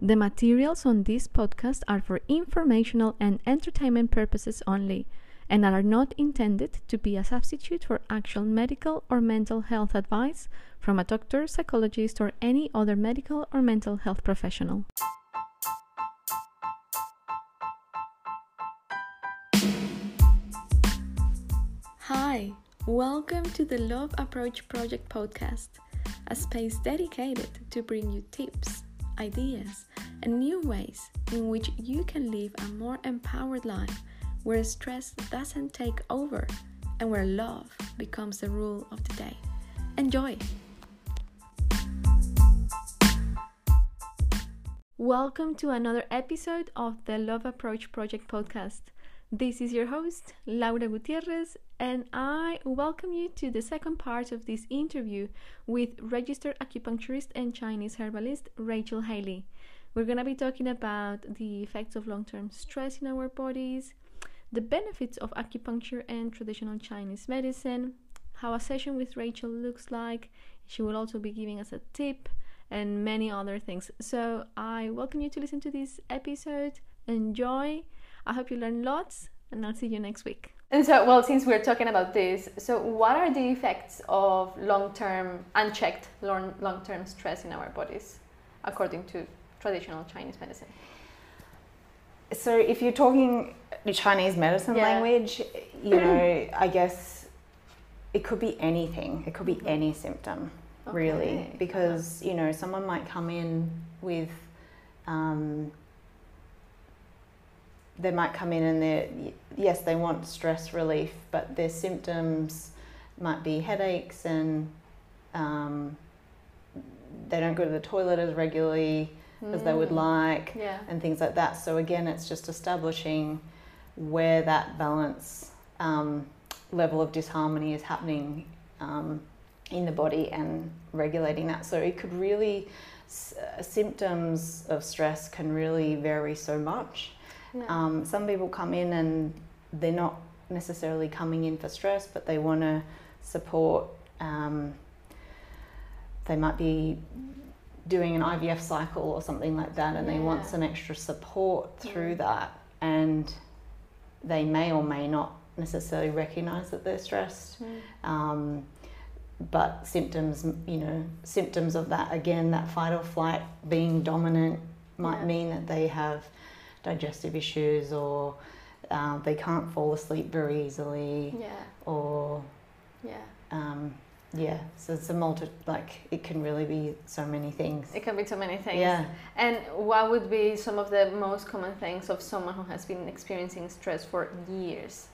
The materials on this podcast are for informational and entertainment purposes only and are not intended to be a substitute for actual medical or mental health advice from a doctor, psychologist, or any other medical or mental health professional. Hi, welcome to the Love Approach Project podcast, a space dedicated to bring you tips, ideas, and new ways in which you can live a more empowered life where stress doesn't take over and where love becomes the rule of the day. Enjoy! Welcome to another episode of the Love Approach Project podcast. This is your host, Laura Gutierrez, and I welcome you to the second part of this interview with registered acupuncturist and Chinese herbalist Rachael Haley. We're going to be talking about the effects of long term stress in our bodies, the benefits of acupuncture and traditional Chinese medicine, how a session with Rachael looks like. She will also be giving us a tip and many other things. So I welcome you to listen to this episode. Enjoy. I hope you learn lots, and I'll see you next week. And so, well, since we're talking about this, so what are the effects of long-term unchecked long long-term stress in our bodies, according to traditional Chinese medicine? So, if you're talking the Chinese medicine Yeah. language, you know, I guess it could be anything. It could be Mhm. any symptom, really, Okay. because you know, someone might come in with. Um, they might come in and they yes they want stress relief but their symptoms might be headaches and um, they don't go to the toilet as regularly as they would Mm. like Yeah. and things like that. So again, it's just establishing where that balance um, level of disharmony is happening um, in the body and regulating that. So it could really s- uh, symptoms of stress can really vary so much. Um, some people come in and they're not necessarily coming in for stress, but they want to support. Um, they might be doing an IVF cycle or something like that, and they want some extra support through that, and they may or may not necessarily recognize that they're stressed. Mm. Um, but symptoms, you know, symptoms of that again, that fight or flight being dominant might Yeah. mean that they have digestive issues or uh, they can't fall asleep very easily Yeah. or Yeah. um, yeah. So it's a multi like it can really be so many things. It can be so many things. Yeah. And what would be some of the most common things of someone who has been experiencing stress for years?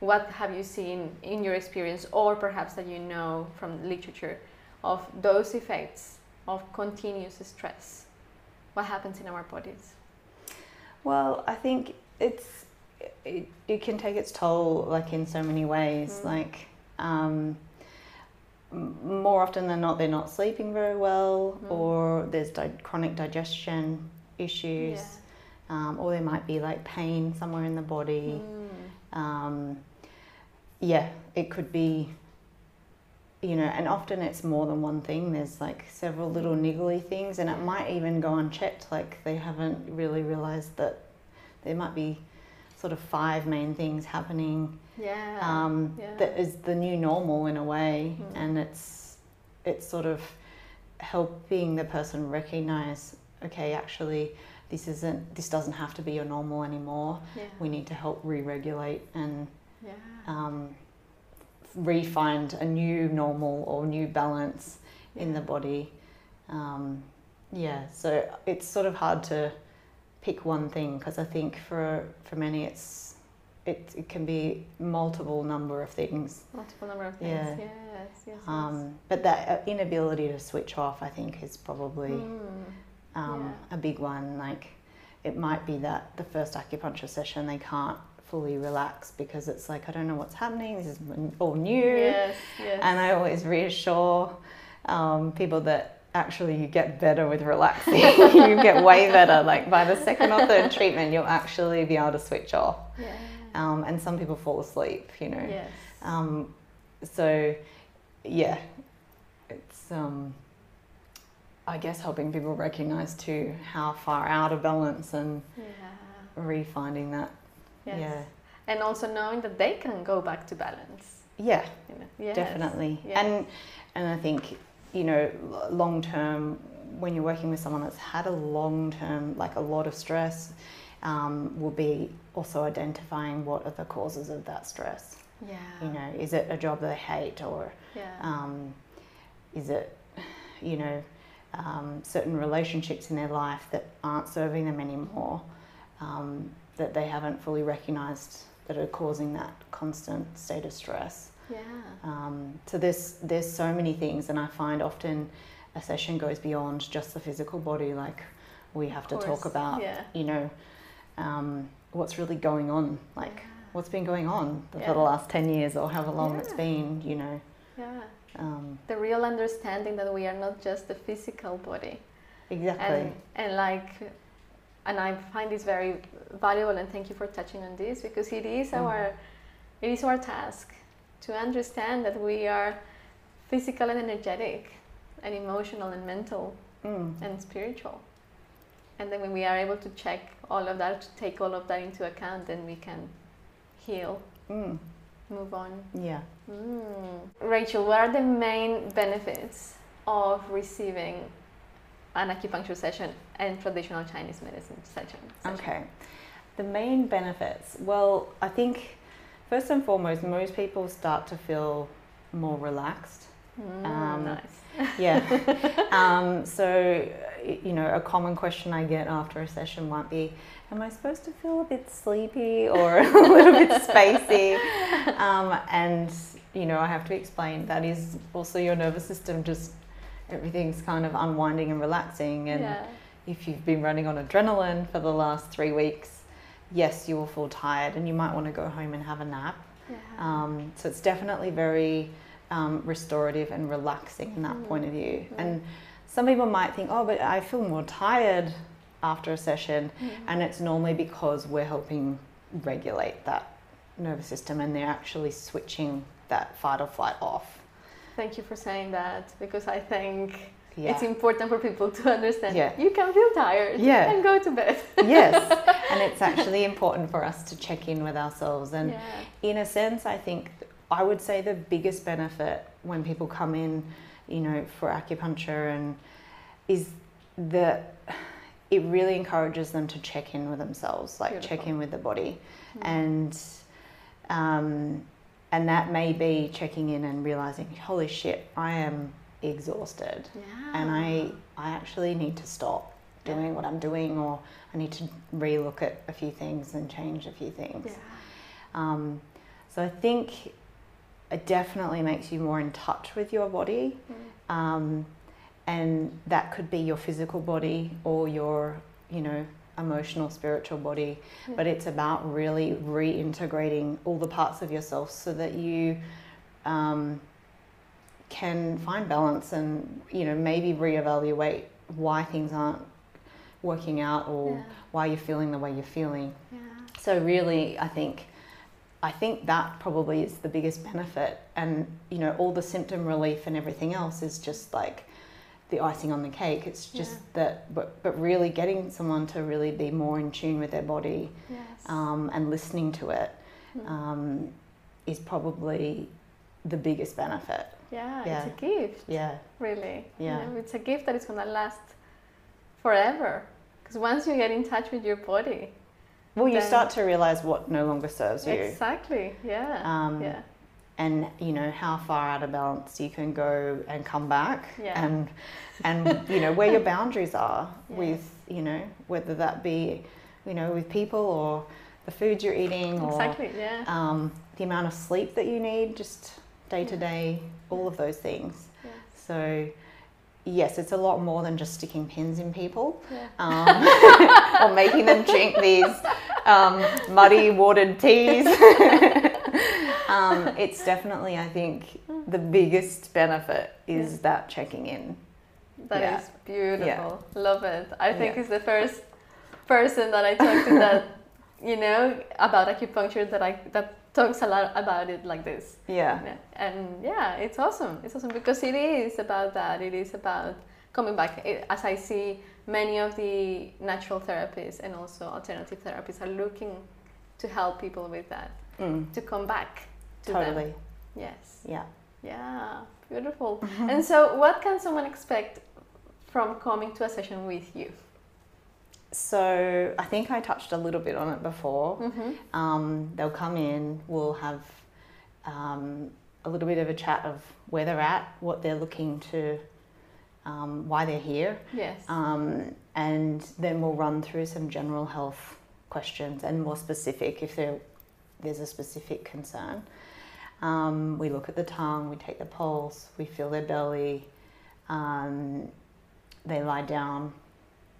What have you seen in your experience, or perhaps that you know from literature, of those effects of continuous stress? What happens in our bodies? Well, I think it's it, it can take its toll like in so many ways. Mm. Like um, more often than not, they're not sleeping very well, Mm. or there's di- chronic digestion issues, um, or there might be like pain somewhere in the body. Mm. Um, yeah, it could be. You know, and often it's more than one thing. There's like several little niggly things, and it might even go unchecked. Like they haven't really realized that there might be sort of five main things happening Yeah. um, yeah. that is the new normal in a way, Mm. and it's it's sort of helping the person recognize, okay, actually, this isn't this doesn't have to be your normal anymore. yeah. We need to help re-regulate and yeah. um, re-find a new normal or new balance in the body. Um, yeah, so it's sort of hard to pick one thing because I think for for many it's it, it can be multiple number of things. Multiple number of things. Yeah. Yes. Yes. yes. Um, but that uh, inability to switch off, I think, is probably Mm. um, Yeah. a big one. Like it might be that the first acupuncture session they can't fully relax because it's like I don't know what's happening. This is all new. Yes. Yes. And I always reassure um, people that actually you get better with relaxing. you get way better. Like by the second or third treatment, you'll actually be able to switch off. yeah. Um, and some people fall asleep, you know. Yes. Um, so, yeah, it's. Um, I guess helping people recognize too how far out of balance and Yeah. refinding that. Yes. Yeah. And also knowing that they can go back to balance. Yeah, You know? Yes. definitely. Yes. And and I think you know long term when you're working with someone that's had a long term like a lot of stress um, will be also identifying what are the causes of that stress. Yeah. You know, is it a job they hate or Yeah. um, is it you know um, certain relationships in their life that aren't serving them anymore um, that they haven't fully recognized that are causing that constant state of stress yeah. um, so there's there's so many things and i find often a session goes beyond just the physical body like we have to talk about yeah. you know um, what's really going on like Yeah. what's been going on Yeah. for the last 10 years or however long it's been you know Yeah. um, The real understanding that we are not just the physical body. exactly and and like and i find this very valuable and thank you for touching on this because it is Mm. our it is our task to understand that we are physical and energetic and emotional and mental mm. and spiritual and then when we are able to check all of that to take all of that into account then we can heal Mm. move on yeah Mm. Rachael, what are the main benefits of receiving an acupuncture session and traditional Chinese medicine session? session? Okay. The main benefits. Well, I think first and foremost, most people start to feel more relaxed. Mm, Um, nice. Yeah. um, so, you know, a common question I get after a session might be, "Am I supposed to feel a bit sleepy or a little bit spacey?" Um, and you know, I have to explain that is also your nervous system just everything's kind of unwinding and relaxing and yeah. if you've been running on adrenaline for the last three weeks, yes, you will feel tired and you might want to go home and have a nap. yeah. Um, so it's definitely very um, restorative and relaxing in that Mm. point of view. Mm. And some people might think, oh, but I feel more tired after a session, Mm. and it's normally because we're helping regulate that nervous system and they're actually switching that fight or flight off. Thank you for saying that because I think Yeah. it's important for people to understand Yeah. you can feel tired Yeah. and go to bed. yes, and it's actually important for us to check in with ourselves and yeah. in a sense, I think I would say the biggest benefit when people come in, you know, for acupuncture and is that it really encourages them to check in with themselves, like check in with the body, Mm. and um, and that may be checking in and realizing, holy shit, I am exhausted, yeah. and I I actually need to stop doing what I'm doing, or I need to relook at a few things and change a few things. yeah. Um, so I think it definitely makes you more in touch with your body, Mm. um, and that could be your physical body or your, you know, emotional, spiritual body. Yeah. But it's about really reintegrating all the parts of yourself so that you um, can find balance and, you know, maybe reevaluate why things aren't working out or Yeah. why you're feeling the way you're feeling. Yeah. So really, I think, I think that probably is the biggest benefit, and you know, all the symptom relief and everything else is just like the icing on the cake. It's just Yeah. that, but but really getting someone to really be more in tune with their body Yes. um, and listening to it Mm. um, is probably the biggest benefit. yeah, yeah. it's a gift. Yeah, really. You Yeah. know, it's a gift that is going to last forever. Because once you get in touch with your body, well, you start to realize what no longer serves you. exactly, yeah, Um, yeah, and you know how far out of balance you can go and come back Yeah. and and you know where your boundaries are Yes. with you know whether that be you know with people or the food you're eating or exactly, yeah, um, the amount of sleep that you need just day to day all of those things yes, so yes it's a lot more than just sticking pins in people yeah, um, or making them drink these um, muddy watered teas. um, it's definitely, I think, the biggest benefit is Yeah. that checking in. That is yeah. beautiful. Love it. I think Yeah. it's the first person that I talked to that you know about acupuncture that I that talks a lot about it like this. Yeah, Yeah. And yeah, it's awesome. It's awesome because it is about that. It is about coming back it, as I see many of the natural therapists and also alternative therapists are looking to help people with that Mm, to come back to them. totally. Yes. Yeah. Yeah, beautiful. and so, what can someone expect from coming to a session with you? So I think I touched a little bit on it before. Mm-hmm. Um, they'll come in, we'll have um, a little bit of a chat of where they're at, what they're looking to, um, why they're here, Yes. um, and then we'll run through some general health questions and more specific if there, there's a specific concern. Um, we look at the tongue, we take the pulse, we feel their belly, um, they lie down,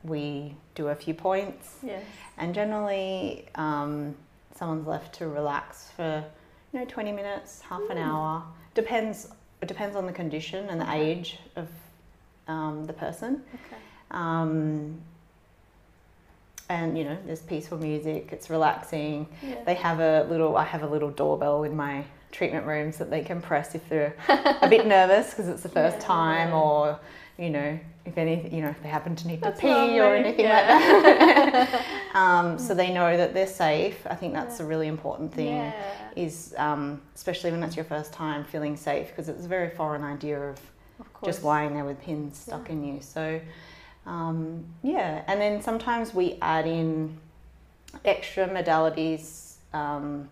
we do a few points, yes. and generally, um, someone's left to relax for you know 20 minutes, half an Mm. hour. Depends. It depends on the condition and the age of um, the person. Okay. Um, and you know, there's peaceful music. It's relaxing. Yes. They have a little. I have a little doorbell in my treatment rooms that they can press if they're a bit nervous because it's the first Yeah. time, or you know, if any, you know, if they happen to need to That's pee or anything yeah. like that. um, so they know that they're safe. I think that's Yeah. a really important thing. Yeah. Is um, especially when that's your first time, feeling safe because it's a very foreign idea of. Just lying there with pins stuck Yeah. in you. So, um, yeah, and then sometimes we add in extra modalities. Um,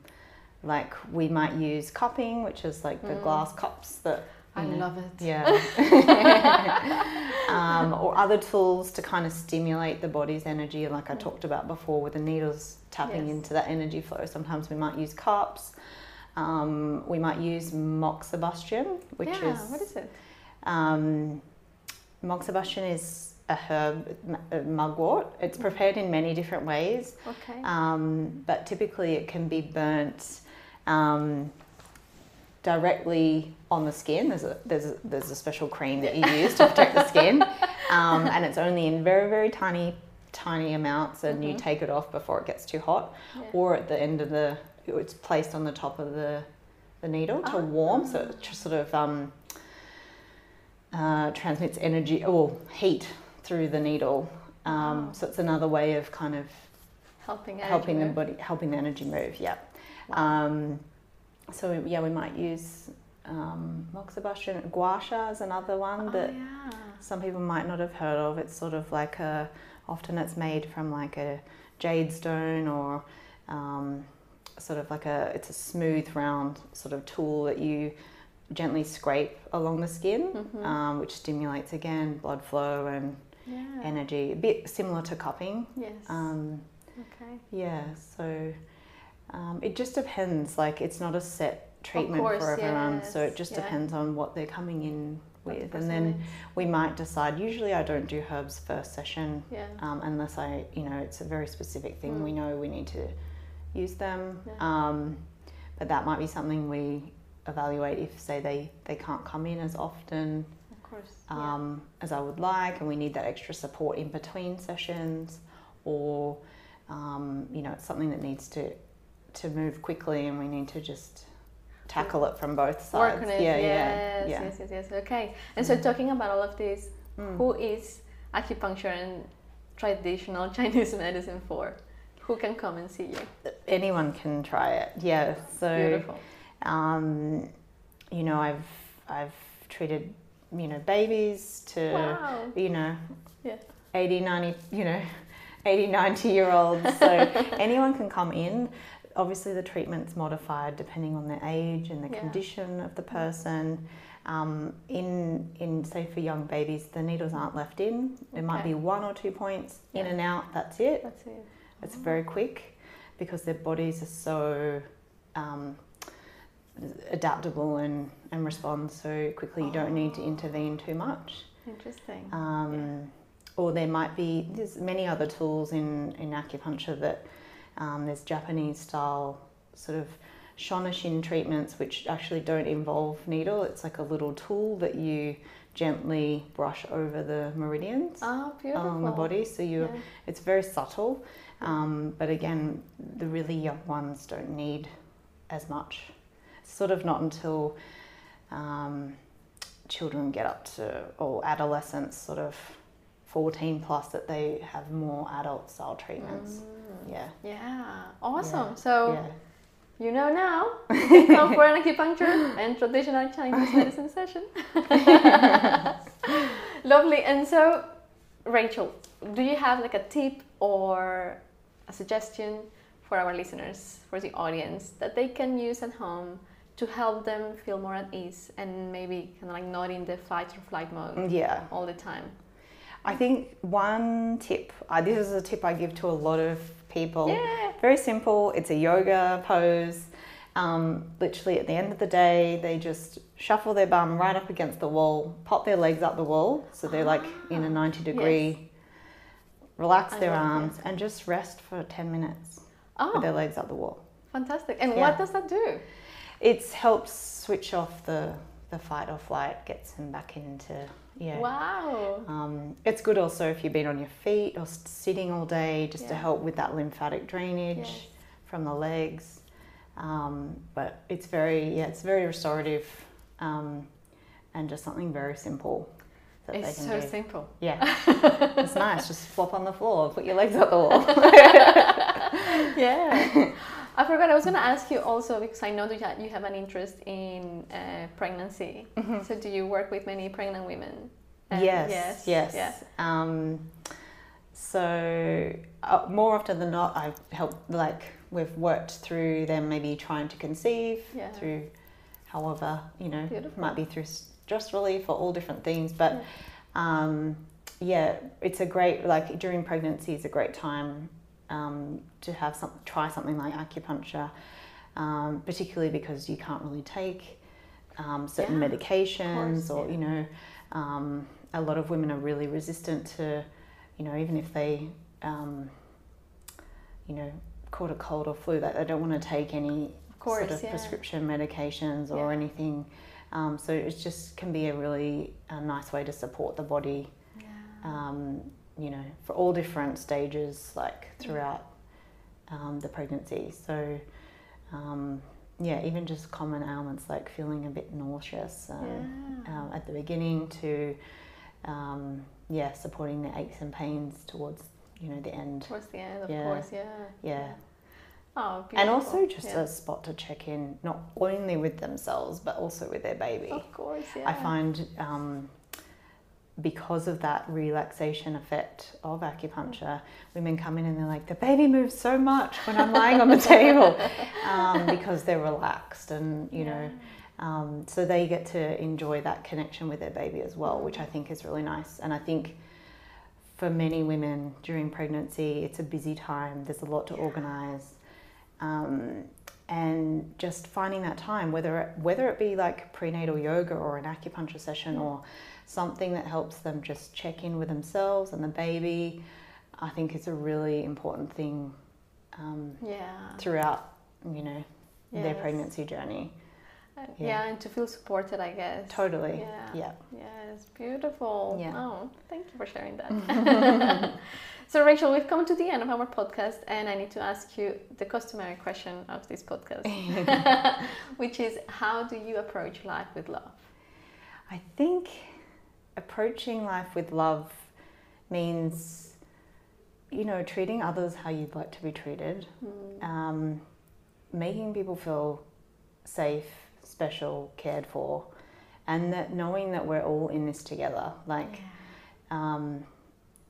like we might use cupping, which is like the Mm. glass cups that. I know, love it. Yeah. um, or other tools to kind of stimulate the body's energy, like I Mm. talked about before, with the needles tapping Yes. into that energy flow. Sometimes we might use cups. Um, we might use moxibustion, which yeah. is What is it? Um, moxibustion is a herb, mugwort. It's prepared in many different ways, Okay. um, but typically it can be burnt um, directly on the skin. There's a, there's a, there's a special cream that you use to protect the skin, um, and it's only in very very tiny tiny amounts, and you Mhm. take it off before it gets too hot, Yeah. or at the end of the it's placed on the top of the the needle to warm, so it just sort of um, uh, transmits energy or heat through the needle. Um, Wow. So it's another way of kind of helping helping the move. body, helping the energy move. Yeah. Wow. Um, so yeah, we might use um, moxibustion. Gua sha is another one that yeah. some people might not have heard of. It's sort of like a, often it's made from like a jade stone or um, sort of like a, it's a smooth round sort of tool that you gently scrape along the skin, Mhm. um, which stimulates again blood flow and yeah. energy. A bit similar to cupping. Yes. Um, okay. yeah, so um, it just depends. Like it's not a set treatment course, for everyone, so it just yeah. depends on what they're coming in What the with, and then we might decide. Usually, I don't do herbs first session Yeah. um, unless I, you know, it's a very specific thing. Mm. We know we need to use them, Yeah. um, but that might be something we evaluate if, say, they they can't come in as often Of course. yeah. um, as I would like, and we need that extra support in between sessions, or um, you know, it's something that needs to to move quickly, and we need to just tackle it from both sides. Work on it. Yeah, yes, yeah, yeah. yes, yes, yes. Okay. And so, talking about all of this, Mm. who is acupuncture and traditional Chinese medicine for? Who can come and see you? Anyone can try it. Yeah. So, Beautiful. Um, you know, I've I've treated you know babies to Wow. you know Yeah. 80 90 you know 80 90 year olds so anyone can come in obviously the treatment's modified depending on the age and the Yeah. condition of the person um, in in say for young babies the needles aren't left in there might be one or two points in and out that's it That's it. it's very quick because their bodies are so um, adaptable and, and respond so quickly you don't need to intervene too much Interesting. um, or there might be there's many other tools in, in acupuncture that um, there's Japanese style sort of shonishin treatments which actually don't involve needle. It's like a little tool that you gently brush over the meridians oh, beautiful. along the body. So you Yeah. it's very subtle, um, but again, the really young ones don't need as much. Sort of not until um, children get up to or adolescents sort of 14 plus that they have more adult style treatments. Yeah. Yeah, awesome. So yeah. you know now, you can come for an acupuncture and traditional Chinese medicine session. Lovely. And so, Rachael, do you have like a tip or a suggestion for our listeners, for the audience, that they can use at home to help them feel more at ease and maybe kind of like not in the fight or flight mode yeah all the time? I think one tip, uh, this is a tip I give to a lot of people. Yeah. Very simple. It's a yoga pose. Um, literally, at the end of the day, they just shuffle their bum right up against the wall, pop their legs up the wall, so they're like in a 90 degree, relax I their arms, and just rest for 10 minutes oh. with their Oh, legs up the wall. fantastic. And Yeah. what does that do? It helps switch off the, the fight or flight, gets them back into, yeah. Wow. Um, it's good also if you've been on your feet or sitting all day, just to help with that lymphatic drainage Yes. from the legs. Um, but it's very, yeah, it's very restorative, um, and just something very simple that It's they so do. simple. Yeah, it's nice. Just flop on the floor, put your legs up the wall. yeah. I forgot. I was going to ask you also because I know that you have an interest in uh, pregnancy. So, do you work with many pregnant women? Uh, yes, yes. yes. Yeah. Um, so uh, more often than not, I've helped like we've worked through them maybe trying to conceive Yeah. through, however you know, Beautiful. might be through stress relief or all different things. But um, yeah, it's a great like during pregnancy is a great time um, to have some try something like acupuncture, um, particularly because you can't really take um, certain Yeah, medications course, or yeah. you know um, a lot of women are really resistant to you know even if they um, you know caught a cold or flu that they don't want to take any course, sort of yeah. prescription medications or anything um, so it just can be a really a nice way to support the body um, you know, for all different stages, like throughout um, the pregnancy. So, um, yeah, even just common ailments like feeling a bit nauseous um, Yeah. um, at the beginning to, um, yeah, supporting the aches and pains towards, you know, the end. Towards the end, of Yeah. course. Yeah. Yeah. Oh. And also just yeah. a spot to check in, not only with themselves, but also with their baby. Of course. Yeah. I find um, because of that relaxation effect of acupuncture, women come in and they're like, the baby moves so much when I'm lying on the table um, because they're relaxed and, you know, um, so they get to enjoy that connection with their baby as well, which I think is really nice. And I think for many women during pregnancy, it's a busy time, there's a lot to organize. Um, and just finding that time, whether it, whether it be like prenatal yoga or an acupuncture session or something that helps them just check in with themselves and the baby, I think is a really important thing um, Yeah. throughout, you know, their pregnancy journey. Uh, Yeah. yeah. and to feel supported, I guess. Totally. Yeah. Yeah. Yes, beautiful. Yeah. Oh, thank you for sharing that. so, Rachael, we've come to the end of our podcast, and I need to ask you the customary question of this podcast, which is how do you approach life with love? I think approaching life with love means, you know, treating others how you'd like to be treated, um, making people feel safe, special, cared for, and that knowing that we're all in this together. Like, um,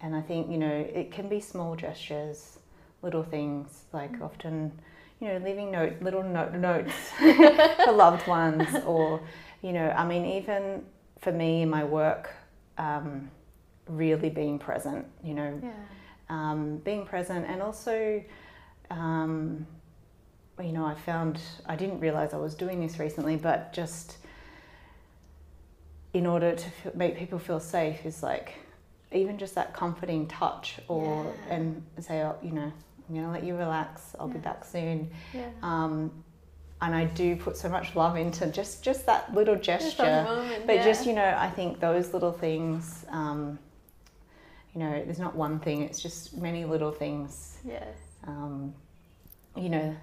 and I think, you know, it can be small gestures, little things, like often, you know, leaving note, little note, notes for loved ones, or, you know, I mean, even for me in my work, um, really being present, you know, Yeah. um, being present and also um, you know i found i didn't realize i was doing this recently but just in order to f- make people feel safe is like even just that comforting touch or Yeah. and say oh, you know i'm going to let you relax i'll be back soon Yeah. um, and i do put so much love into just just that little gesture that moment, but yeah. just you know i think those little things um, you know there's not one thing it's just many little things Yes. um, you know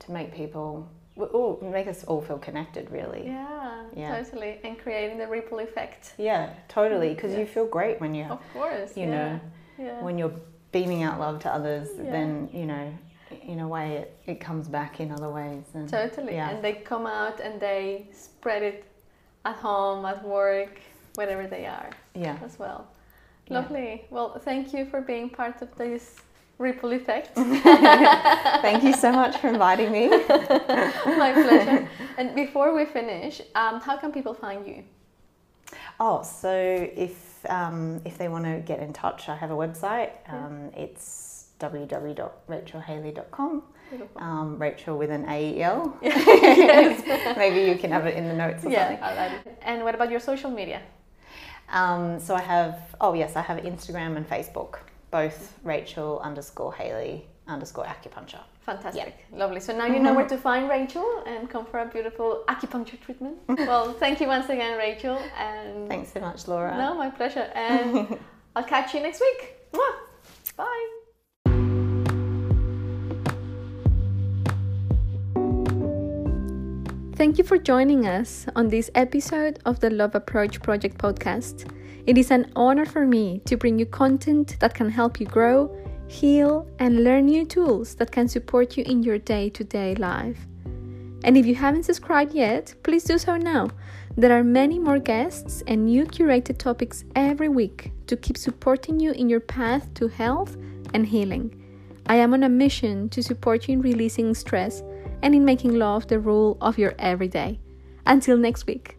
to make people oh, make us all feel connected, really. Yeah, Yeah. totally. And creating the ripple effect. Yeah, totally. Because you feel great when you Of course. You yeah. know, Yeah. when you're beaming out love to others. Then you know, in a way, it, it comes back in other ways. And, Totally. Yeah. And they come out and they spread it at home, at work, wherever they are yeah. as well. Yeah. Lovely. Well, thank you for being part of this ripple effect. Thank you so much for inviting me. My pleasure. And before we finish, um, how can people find you? Oh, so if um, if they want to get in touch, I have a website. Um, It's www.rachaelhaley.com. Um, Rachael with an A E L. Maybe you can have it in the notes or Yeah, something. I'll add it. And what about your social media? Um, so I have, oh yes, I have Instagram and Facebook, both Rachael underscore Haley underscore acupuncture. Fantastic. Lovely. So now you know where to find Rachael and come for a beautiful acupuncture treatment. well, thank you once again, Rachael. And Thanks so much, Laura. No, my pleasure. And I'll catch you next week. Bye. Thank you for joining us on this episode of the Love Approach Project podcast. It is an honor for me to bring you content that can help you grow, heal, and learn new tools that can support you in your day to day life. And if you haven't subscribed yet, please do so now. There are many more guests and new curated topics every week to keep supporting you in your path to health and healing. I am on a mission to support you in releasing stress and in making love the rule of your everyday. Until next week.